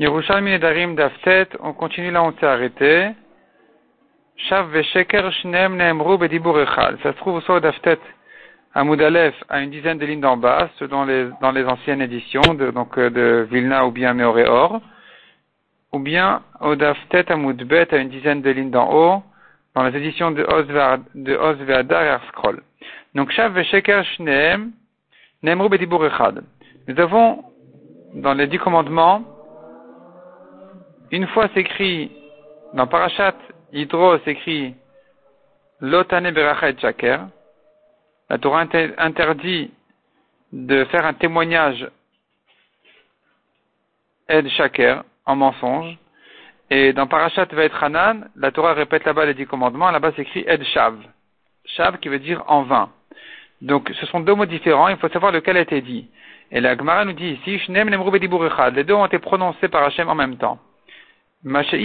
Yerushalmi Nedarim Daftet, on continue là où on s'est arrêté. Shav Vesheker Shnem Neemru Bedibur Echad. Ça se trouve soit au Daftet à Moudalef à une dizaine de lignes d'en bas, dans les, dans les anciennes éditions de, donc, euh, de Vilna ou bien Meoreor, ou bien au Daftet à Moudbet à une dizaine de lignes d'en haut, dans les éditions de Oz Ve'adar et Arskrol. Donc Shav Vesheker Shnem Neemru Bedibur Echad. Nous avons, dans les dix commandements, une fois s'écrit, dans Parashat Yitro s'écrit Lotane Berachet Shaker. La Torah interdit de faire un témoignage Ed Shaker, en mensonge. Et dans Parashat Hanan, la Torah répète là-bas les dix commandements, là-bas s'écrit Ed Shav. Shav qui veut dire en vain. Donc ce sont deux mots différents, il faut savoir lequel a été dit. Et la Gemara nous dit ici, les deux ont été prononcés par Hachem en même temps. Ce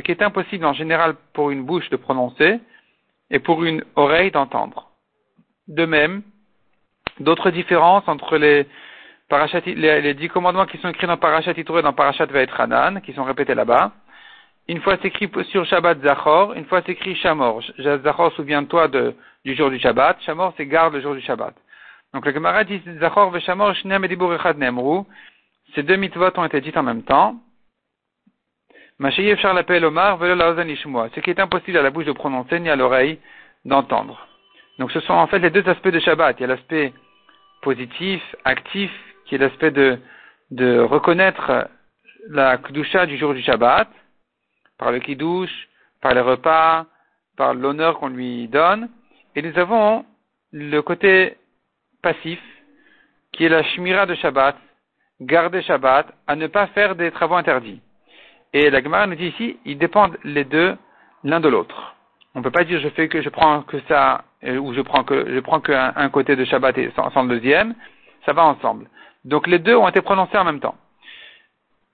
qui est impossible en général pour une bouche de prononcer et pour une oreille d'entendre. De même, d'autres différences entre les, les, dix commandements qui sont écrits dans Parashat et dans Parashat Hanan, qui sont répétés là-bas. Une fois c'est écrit sur Shabbat Zachor, une fois c'est écrit Shamor. Zachor, souviens-toi du jour du Shabbat. Shamor, c'est garde le jour du Shabbat. Donc le Gemara dit Zachor Veshamor Shneam Echad Nemru. Ces deux mitzvot ont été dites en même temps. Ce qui est impossible à la bouche de prononcer ni à l'oreille d'entendre. Donc ce sont en fait les deux aspects de Shabbat. Il y a l'aspect positif, actif, qui est l'aspect de, de reconnaître la Kdusha du jour du Shabbat, par le Kiddush, par les repas, par l'honneur qu'on lui donne. Et nous avons le côté passif, qui est la Shmira de Shabbat, garder Shabbat, à ne pas faire des travaux interdits. Et la Gemara nous dit ici, ils dépendent les deux l'un de l'autre. On ne peut pas dire je fais que je prends que ça euh, ou je prends que je prends qu'un un côté de Shabbat et sans, le deuxième. Ça va ensemble. Donc les deux ont été prononcés en même temps.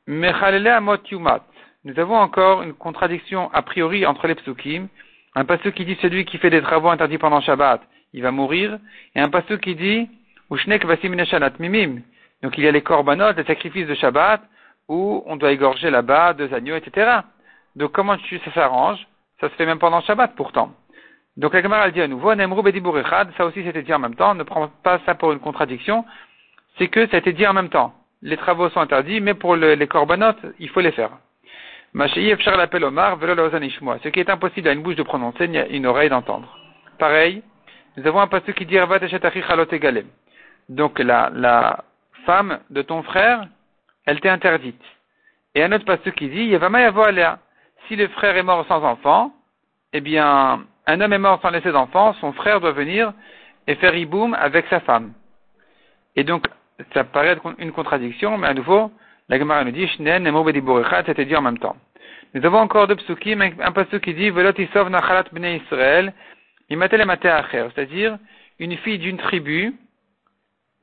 yumat. Nous avons encore une contradiction a priori entre les psukim. Un pasteur qui dit celui qui fait des travaux interdits pendant Shabbat, il va mourir. Et un pasteur qui dit Ushnek vasim mimim. Donc il y a les korbanot, les sacrifices de Shabbat, où on doit égorger là-bas deux agneaux, etc. Donc comment tu, ça s'arrange? Ça se fait même pendant Shabbat pourtant. Donc la Gemara dit à nouveau, ça aussi c'était dit en même temps, ne prends pas ça pour une contradiction, c'est que ça a été dit en même temps. Les travaux sont interdits, mais pour les corbanotes, il faut les faire. Ce qui est impossible à une bouche de prononcer, y a une oreille d'entendre. Pareil, nous avons un passage qui dit Donc la, la femme de ton frère, elle t'est interdite. Et un autre passage qui dit, si le frère est mort sans enfant, eh bien, un homme est mort sans laisser d'enfant, son frère doit venir et faire iboum avec sa femme. Et donc, ça paraît une contradiction, mais à nouveau, la Gemara nous dit, Shnen c'était dit en même temps. Nous avons encore deux psukim, un passage qui dit, Velot isov nachalat bnei Israël, c'est-à-dire, une fille d'une tribu,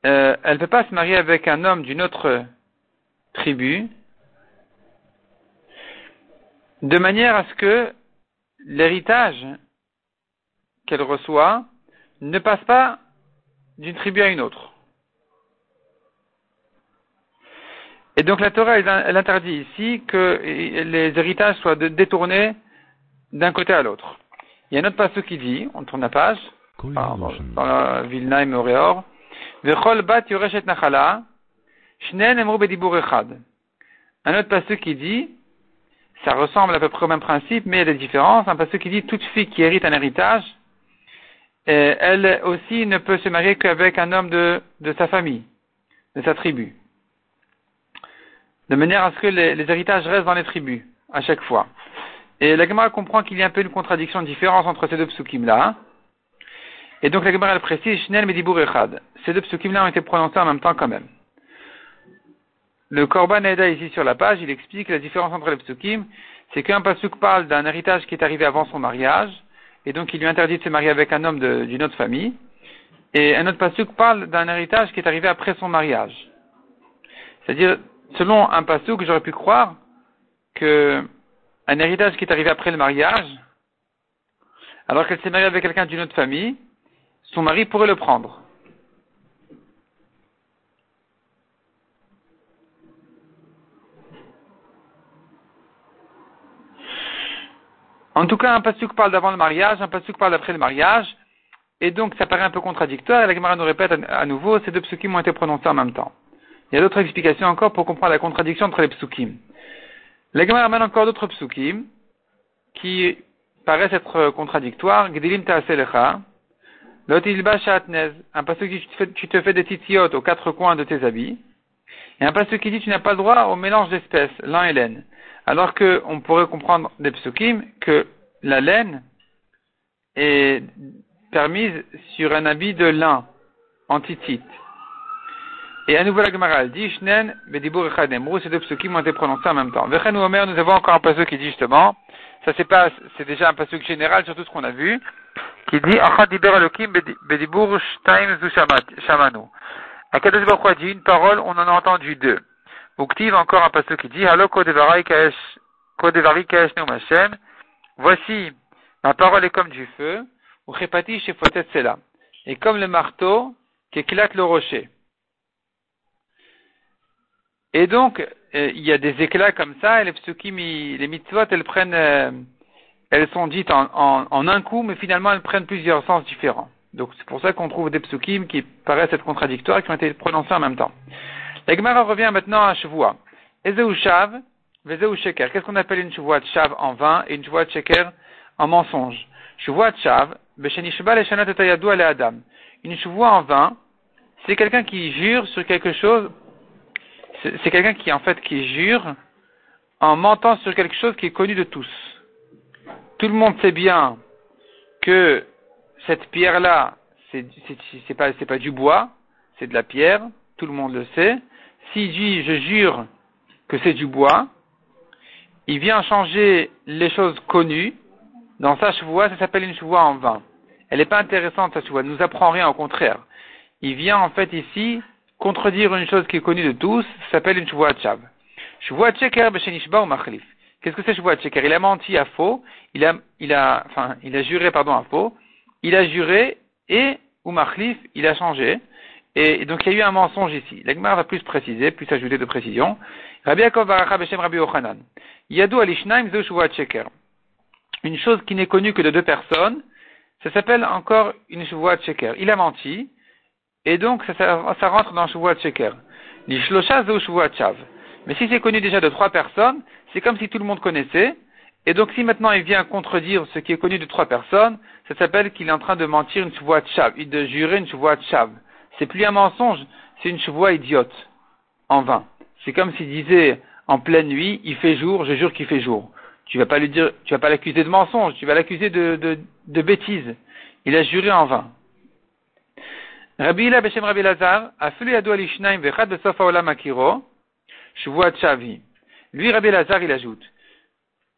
euh, elle ne peut pas se marier avec un homme d'une autre tribu, de manière à ce que l'héritage qu'elle reçoit ne passe pas d'une tribu à une autre. Et donc la Torah, elle, interdit ici que les héritages soient détournés d'un côté à l'autre. Il y a un autre passage qui dit, on tourne la page, dans la Vilna et Moréor, Vechol bat yoreshet nachala, un autre passage qui dit, ça ressemble à peu près au même principe, mais il y a des différences. Un passage qui dit, toute fille qui hérite un héritage, euh, elle aussi ne peut se marier qu'avec un homme de, sa famille, de sa tribu. De manière à ce que les, héritages restent dans les tribus, à chaque fois. Et la Gemara comprend qu'il y a un peu une contradiction, une différence entre ces deux psukim-là. Et donc la Gemara précise, Shnel Medibur Echad. Ces deux psukim-là ont été prononcés en même temps quand même. Le Korban Eda ici sur la page, il explique la différence entre les psukim, c'est qu'un pasuk parle d'un héritage qui est arrivé avant son mariage, et donc il lui interdit de se marier avec un homme d'une autre famille, et un autre pasuk parle d'un héritage qui est arrivé après son mariage. C'est-à-dire, selon un pasuk, j'aurais pu croire que un héritage qui est arrivé après le mariage, alors qu'elle s'est mariée avec quelqu'un d'une autre famille, son mari pourrait le prendre. En tout cas, un pasuk parle d'avant le mariage, un pasuk parle après le mariage, et donc ça paraît un peu contradictoire, et la Gemara nous répète à nouveau, ces deux psukim ont été prononcés en même temps. Il y a d'autres explications encore pour comprendre la contradiction entre les psukim. La Gemara amène encore d'autres psukim, qui paraissent être contradictoires. Gdilim ta'aselecha, un passage qui dit tu te fais des titiotes aux quatre coins de tes habits. Et un passage qui dit tu n'as pas le droit au mélange d'espèces, lin et laine. Alors qu'on pourrait comprendre des psukim que la laine est permise sur un habit de lin, en titite. Et à nouveau la Gemara dit, Shnen, Bedibur ces deux psukim ont été prononcés en même temps. Vechen ou Omer, nous avons encore un passage qui dit justement, ça c'est pas, c'est déjà un passage général sur tout ce qu'on a vu, qui dit, Achad Diber Elohim Bedibur Shtaim Zu Shamanu. Akadosh Baruch dit une parole, on en a entendu deux. Uktiv encore un passage qui dit, Halo Kodevari Kaesh, Hashem. Voici, ma parole est comme du feu, ou Chepati Shefotet Sela. Et comme le marteau qui éclate le rocher. Et donc, euh, il y a des éclats comme ça, et les psukim, les mitzvot, elles prennent, euh, elles sont dites en, en, un coup, mais finalement elles prennent plusieurs sens différents. Donc c'est pour ça qu'on trouve des psukim qui paraissent être contradictoires, qui ont été prononcés en même temps. La Gemara revient maintenant à Shavua. Ezeu Shav, Vezeu Sheker. Qu'est-ce qu'on appelle une Shavua Shav en vain et une Shavua Sheker en mensonge? Shavua Shav, Beshenishba Leshanat Etayadu Ale Adam. Une Shavua en vain, c'est quelqu'un qui jure sur quelque chose c'est quelqu'un qui en fait qui jure en mentant sur quelque chose qui est connu de tous. Tout le monde sait bien que cette pierre-là, c'est pas pas du bois, c'est de la pierre. Tout le monde le sait. S'il dit je jure que c'est du bois, il vient changer les choses connues. Dans sa chevoie, ça s'appelle une chevoie en vain. Elle n'est pas intéressante, sa chevoie. Elle nous apprend rien, au contraire. Il vient en fait ici contredire une chose qui est connue de tous, s'appelle une Shavua Chav. Shavua Cheker Beshenishba ou Machlif. Qu'est-ce que c'est Shavua Cheker Il a menti à faux, il a, il a, enfin, il a juré, pardon, à faux, il a juré et, ou Machlif, il a changé. Et, donc il y a eu un mensonge ici. L'Agmar va plus préciser, plus ajouter de précision. Rabbi Yaakov Baracha Beshem Rabbi Yochanan. Yadou Alishnaim Zo Shavua Cheker. Une chose qui n'est connue que de deux personnes, ça s'appelle encore une Shavua Cheker. Il a menti, et donc, ça, ça, rentre dans Shavua Sheker. L'Ishlosha Shavua Chav. Mais si c'est connu déjà de trois personnes, c'est comme si tout le monde connaissait. Et donc, si maintenant il vient contredire ce qui est connu de trois personnes, ça s'appelle qu'il est en train de mentir une Shavua Chav, de jurer une Shavua Chav. C'est plus un mensonge, c'est une Shavua idiote. En vain. C'est comme s'il disait en pleine nuit, il fait jour, je jure qu'il fait jour. Tu vas pas lui dire, tu vas pas l'accuser de mensonge, tu vas l'accuser de, de, de bêtise. Il a juré en vain. Rabbi Ila Beshem Rabbi Lazar, Afili Yadu Alishnaim Vechad Besof Haolam Akiro, Shuvuat Chavi. Lui, Rabbi Lazar, il ajoute,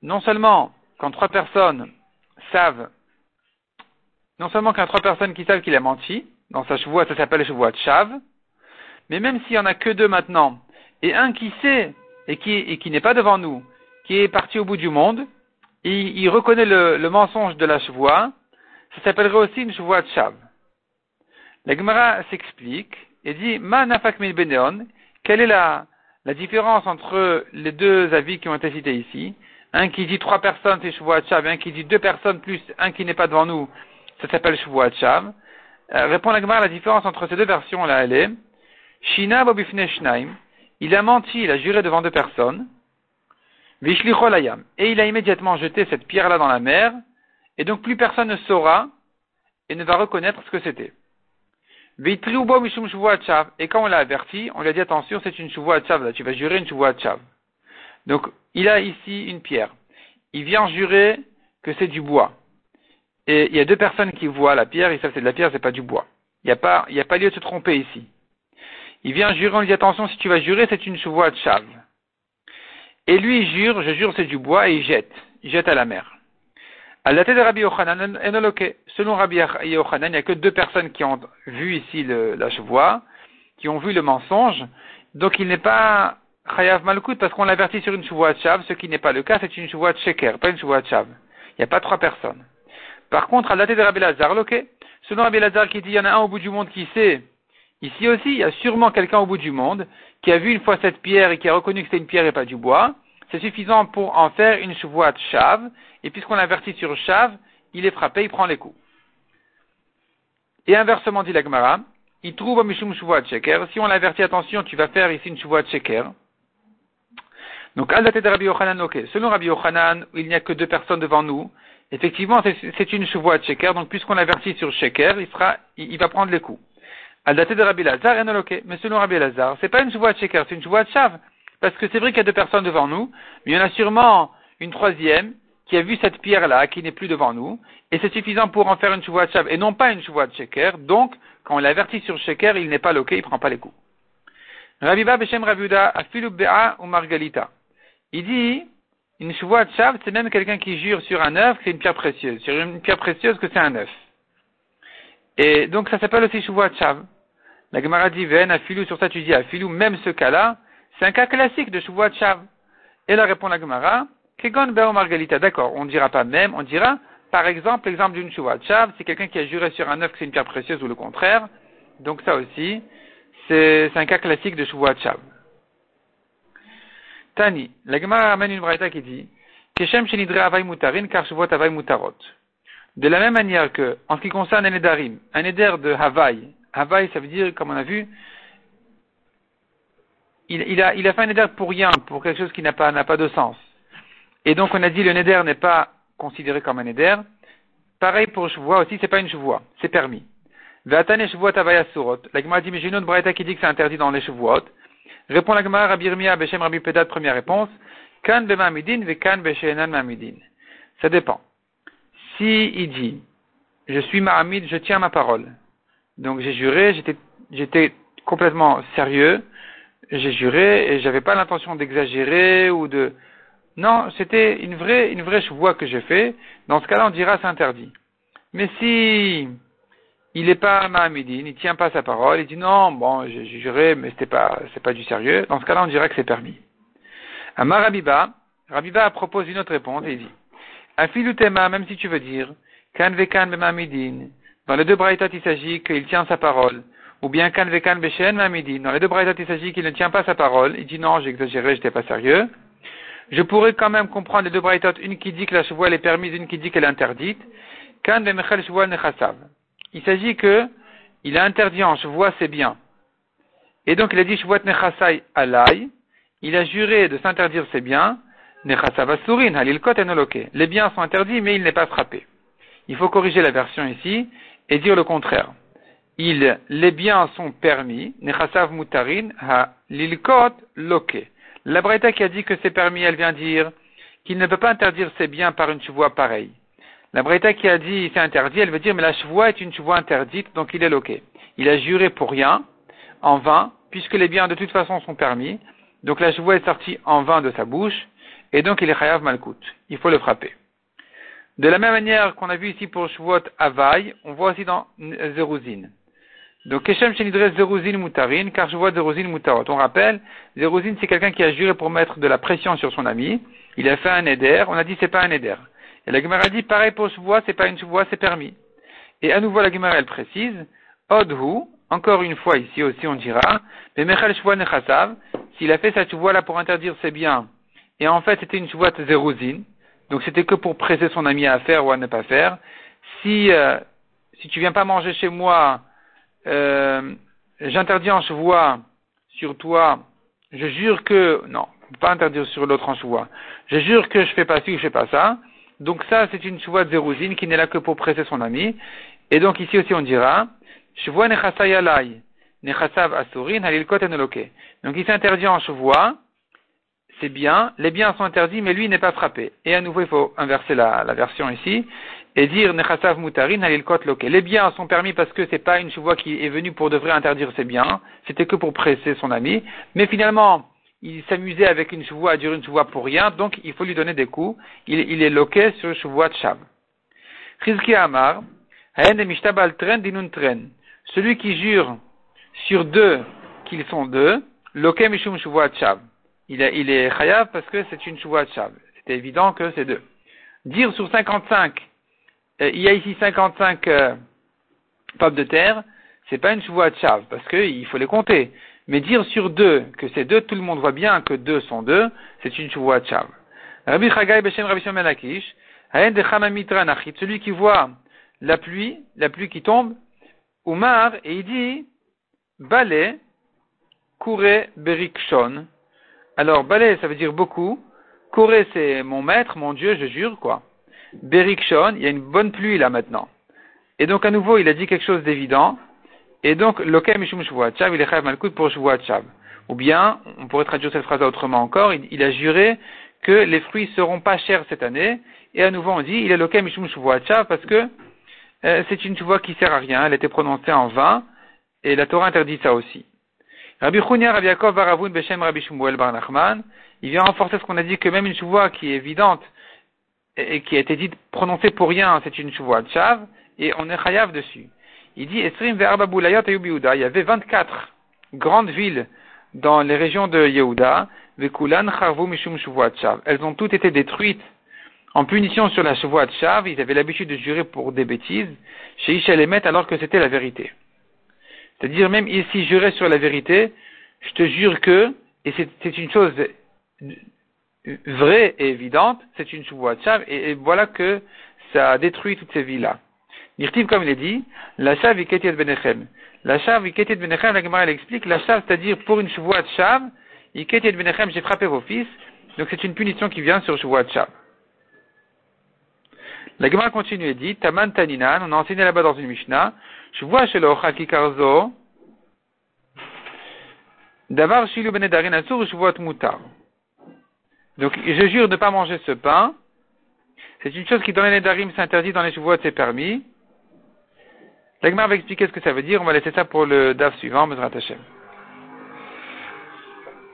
non seulement quand trois personnes savent, non seulement quand trois personnes qui savent qu'il a menti, dans sa Shuvuat, ça s'appelle Shuvuat Chav, mais même s'il y en a que deux maintenant, et un qui sait, et qui, et qui n'est pas devant nous, qui est parti au bout du monde, il, il reconnaît le, mensonge de la Shuvuat, ça s'appellerait aussi une Shuvuat Chav. La Gemara s'explique et dit Ma nafak beneon, quelle est la, la différence entre les deux avis qui ont été cités ici? Un qui dit trois personnes, c'est Shavuot Shav, et un qui dit deux personnes plus un qui n'est pas devant nous, ça s'appelle Shavuot Shav. Euh, répond la la différence entre ces deux versions-là, elle est Shina Bobifne Shnaim, il a menti, il a juré devant deux personnes, Vishlicholayam, et il a immédiatement jeté cette pierre-là dans la mer, et donc plus personne ne saura et ne va reconnaître ce que c'était. Et quand on l'a averti, on lui a dit attention, c'est une chouvoua là, tu vas jurer une chav. Donc, il a ici une pierre. Il vient jurer que c'est du bois. Et il y a deux personnes qui voient la pierre, ils savent que c'est de la pierre, c'est pas du bois. Il n'y a pas, a pas lieu de se tromper ici. Il vient jurer, on lui dit attention, si tu vas jurer, c'est une chouvoua chav. Et lui, il jure, je jure, c'est du bois, et il jette. Il jette à la mer. À la tête de Rabbi Yochanan, selon Rabbi Yochanan, il n'y a que deux personnes qui ont vu ici le, la chevoie, qui ont vu le mensonge. Donc il n'est pas Chayav Malkout parce qu'on l'avertit sur une chevoie de Chav, ce qui n'est pas le cas, c'est une chevoie de Sheker, pas une chevoie de Chav. Il n'y a pas trois personnes. Par contre, à la tête de Rabbi Lazar, selon Rabbi Lazar qui dit il y en a un au bout du monde qui sait, Ici aussi, il y a sûrement quelqu'un au bout du monde qui a vu une fois cette pierre et qui a reconnu que c'était une pierre et pas du bois. C'est suffisant pour en faire une de chave. Et puisqu'on l'avertit sur chave, il est frappé, il prend les coups. Et inversement, dit l'Agmara, il trouve un Mishum de Sheker. Si on l'avertit, attention, tu vas faire ici une de Sheker. Donc, al de Rabbi Yochanan, ok. Selon Rabbi Yochanan, il n'y a que deux personnes devant nous. Effectivement, c'est une de Sheker. Donc, puisqu'on l'avertit sur Sheker, il, sera, il va prendre les coups. Al de Rabbi Lazar, ok. Mais selon Rabbi Lazar, c'est pas une de sheker, c'est une de chav. Parce que c'est vrai qu'il y a deux personnes devant nous, mais il y en a sûrement une troisième qui a vu cette pierre-là, qui n'est plus devant nous, et c'est suffisant pour en faire une de chav, et non pas une de sheker. Donc, quand on l'avertit sur sheker, il n'est pas loqué, il prend pas les coups. Rabbi Beshem Rabiuda, Afilu Be'a ou Margalita. Il dit, une de chav, c'est même quelqu'un qui jure sur un œuf que c'est une pierre précieuse, sur une pierre précieuse que c'est un œuf. Et donc ça s'appelle aussi de chav. La Gemara dit, Ven, filou sur ça tu dis filou même ce cas-là, c'est un cas classique de Shuvuat Shav. Et là répond la Gemara, Kegon Beo Margalita. D'accord, on ne dira pas même, on dira, par exemple, l'exemple d'une Shuvuat Shav, c'est quelqu'un qui a juré sur un œuf que c'est une pierre précieuse ou le contraire. Donc ça aussi, c'est un cas classique de Shuvuat Shav. Tani, la Gemara amène une braïta qui dit, Keshem Avay Mutarin, car Avay Mutarot. De la même manière que, en ce qui concerne un Nedarim, un Neder de Havaï, Havaï, ça veut dire, comme on a vu, il, a, fait un Neder pour rien, pour quelque chose qui n'a pas, de sens. Et donc on a dit le Neder n'est pas considéré comme un Neder. Pareil pour Chevois aussi, c'est pas une Chevois, c'est permis. La Gemara dit, mais j'ai une autre braïta qui dit que c'est interdit dans les Chevois. Répond la Gemara Rabbi Irmia, Beshem Rabbi Pedat, première réponse. Kan bemamidin ve kan beshenan mamidin. Ça dépend. Si il dit, je suis Mahamid, je tiens ma parole. Donc j'ai juré, j'étais, complètement sérieux, j'ai juré et j'avais pas l'intention d'exagérer ou de, non, c'était une vraie, une vraie voix que j'ai fait. Dans ce cas-là, on dira c'est interdit. Mais si il n'est pas Mahamidine, il tient pas sa parole, il dit non, bon, j'ai juré, mais c'était pas, c'est pas du sérieux. Dans ce cas-là, on dira que c'est permis. Amar Rabiba, Rabiba propose une autre réponse et il dit, Afilutema, même si tu veux dire, kan vekan dans les deux braïtot, il s'agit qu'il tient sa parole. Ou bien kan beshen mamidin. Dans les deux braïtot, il s'agit qu'il ne tient pas sa parole. Il dit non, j'ai exagéré, j'étais pas sérieux. Je pourrais quand même comprendre les deux braïtot, une qui dit que la chevoile est permise, une qui dit qu'elle est interdite. Kan vemechel chevoile nechasav. Il s'agit que il a interdit en chevoie c'est bien. Et donc il a dit chevoit nechasai alai. Il a juré de s'interdire ses biens. Les biens sont interdits, mais il n'est pas frappé. Il faut corriger la version ici et dire le contraire. Il, les biens sont permis, nechasav mutarin ha lilkot loke. La Breta qui a dit que c'est permis, elle vient dire qu'il ne peut pas interdire ses biens par une chevoie pareille. La Breta qui a dit c'est interdit, elle veut dire mais la chevoie est une chevoie interdite, donc il est loqué. Il a juré pour rien, en vain, puisque les biens de toute façon sont permis, donc la chevoie est sortie en vain de sa bouche, et donc il est chayav malkout. Il faut le frapper. De la même manière qu'on a vu ici pour Shavuot Avaï, on voit aussi dans Zeruzin. Donc, Keshem Shenidre Zeruzin Mutarin, car Shavuot Zeruzin Mutarot. On rappelle, Zeruzin c'est quelqu'un qui a juré pour mettre de la pression sur son ami. Il a fait un éder, on a dit c'est pas un éder. Et la Gemara dit pareil pour Shavuot, c'est pas une Shavuot, c'est permis. Et à nouveau la Gemara elle précise, Odhu, encore une fois ici aussi on dira, mais Mechal Nechasav, s'il a fait cette Shavuot là pour interdire ses biens, et en fait c'était une Shavuot Zeruzin, donc c'était que pour presser son ami à faire ou à ne pas faire. Si euh, si tu viens pas manger chez moi, euh, j'interdis en chevoie sur toi. Je jure que non, pas interdire sur l'autre en chevoie. Je jure que je fais pas ci, je fais pas ça. Donc ça, c'est une chevoie de qui n'est là que pour presser son ami. Et donc ici aussi on dira, chevoie nechasay alay, nechasav asurin halilkot enoloke. Donc il s'interdit en chevoie c'est bien, les biens sont interdits, mais lui n'est pas frappé. Et à nouveau, il faut inverser la, version ici et dire Nechasav Mutarin Halilkot Loke. Les biens sont permis parce que c'est pas une chevoie qui est venue pour de vrai interdire ses biens, c'était que pour presser son ami, mais finalement, il s'amusait avec une chevoie à dire une chevoie pour rien, donc il faut lui donner des coups. Il, est loqué sur chevoie de Shab. Chizki Amar, Dinun Tren. Celui qui jure sur deux qu'ils sont deux, Loke Mishum Chevoie de Shab il est, chayav parce que c'est une chouva chav. C'était évident que c'est deux. Dire sur 55, euh, il y a ici 55 euh, pommes de terre, c'est pas une Shuvuat Shav, parce qu'il faut les compter. Mais dire sur deux que c'est deux, tout le monde voit bien que deux sont deux, c'est une Shuvuat Shav. Rabbi Chagai Beshem Rabbi Shimon Lakish, celui qui voit la pluie, la pluie qui tombe, Umar, et il dit, Balé, Kouré Berikshon. Alors, Balé, ça veut dire beaucoup. Kouré, c'est mon maître, mon Dieu, je jure, quoi. Berikshon, il y a une bonne pluie là maintenant. Et donc, à nouveau, il a dit quelque chose d'évident. Et donc, Lokem Mishum Shav, il est Chayav Malkout pour Shav. Ou bien, on pourrait traduire cette phrase autrement encore, il, a juré que les fruits seront pas chers cette année. Et à nouveau, on dit, il est Lokem Mishum Shav parce que euh, c'est une voix qui sert à rien, elle été prononcée en vain, et la Torah interdit ça aussi. Rabbi Chunia, Rabbi Yaakov, Baravun, Beshem, Rabbi Shmuel, Bar Nachman, il vient renforcer ce qu'on a dit que même une voix qui est évidente et, qui a été dite, prononcée pour rien, c'est une de Chav, et on est chayav dessus. Il dit, Esrim il y avait 24 grandes villes dans les régions de Yehuda, Vekulan, Charvu, Mishum, Chav. Elles ont toutes été détruites en punition sur la Chav, ils avaient l'habitude de jurer pour des bêtises, chez Ishalemet alors que c'était la vérité. C'est-à-dire même ici jurer sur la vérité, je te jure que, et c'est une chose vraie et évidente, c'est une de Chav, et, voilà que ça a détruit toutes ces villes-là. Nirtiv, comme il est dit, la Chav iketiet benechem. La Chav iketiet benechem, la Gemara elle explique, la Chav, c'est-à-dire pour une de Chav, iketiet benechem, j'ai frappé vos fils, donc c'est une punition qui vient sur de Chav. La Gemara continue et dit, Taman Taninan, on a enseigné là-bas dans une Mishnah, je vois chez le Karzo, Davar Shilu Benedarin Asur, je vois Mutar. Donc, je jure de ne pas manger ce pain. C'est une chose qui dans les Nedarim s'interdit, dans les Shavuot c'est permis. La Gemara va expliquer ce que ça veut dire. On va laisser ça pour le DAF suivant, Mesrat Hashem.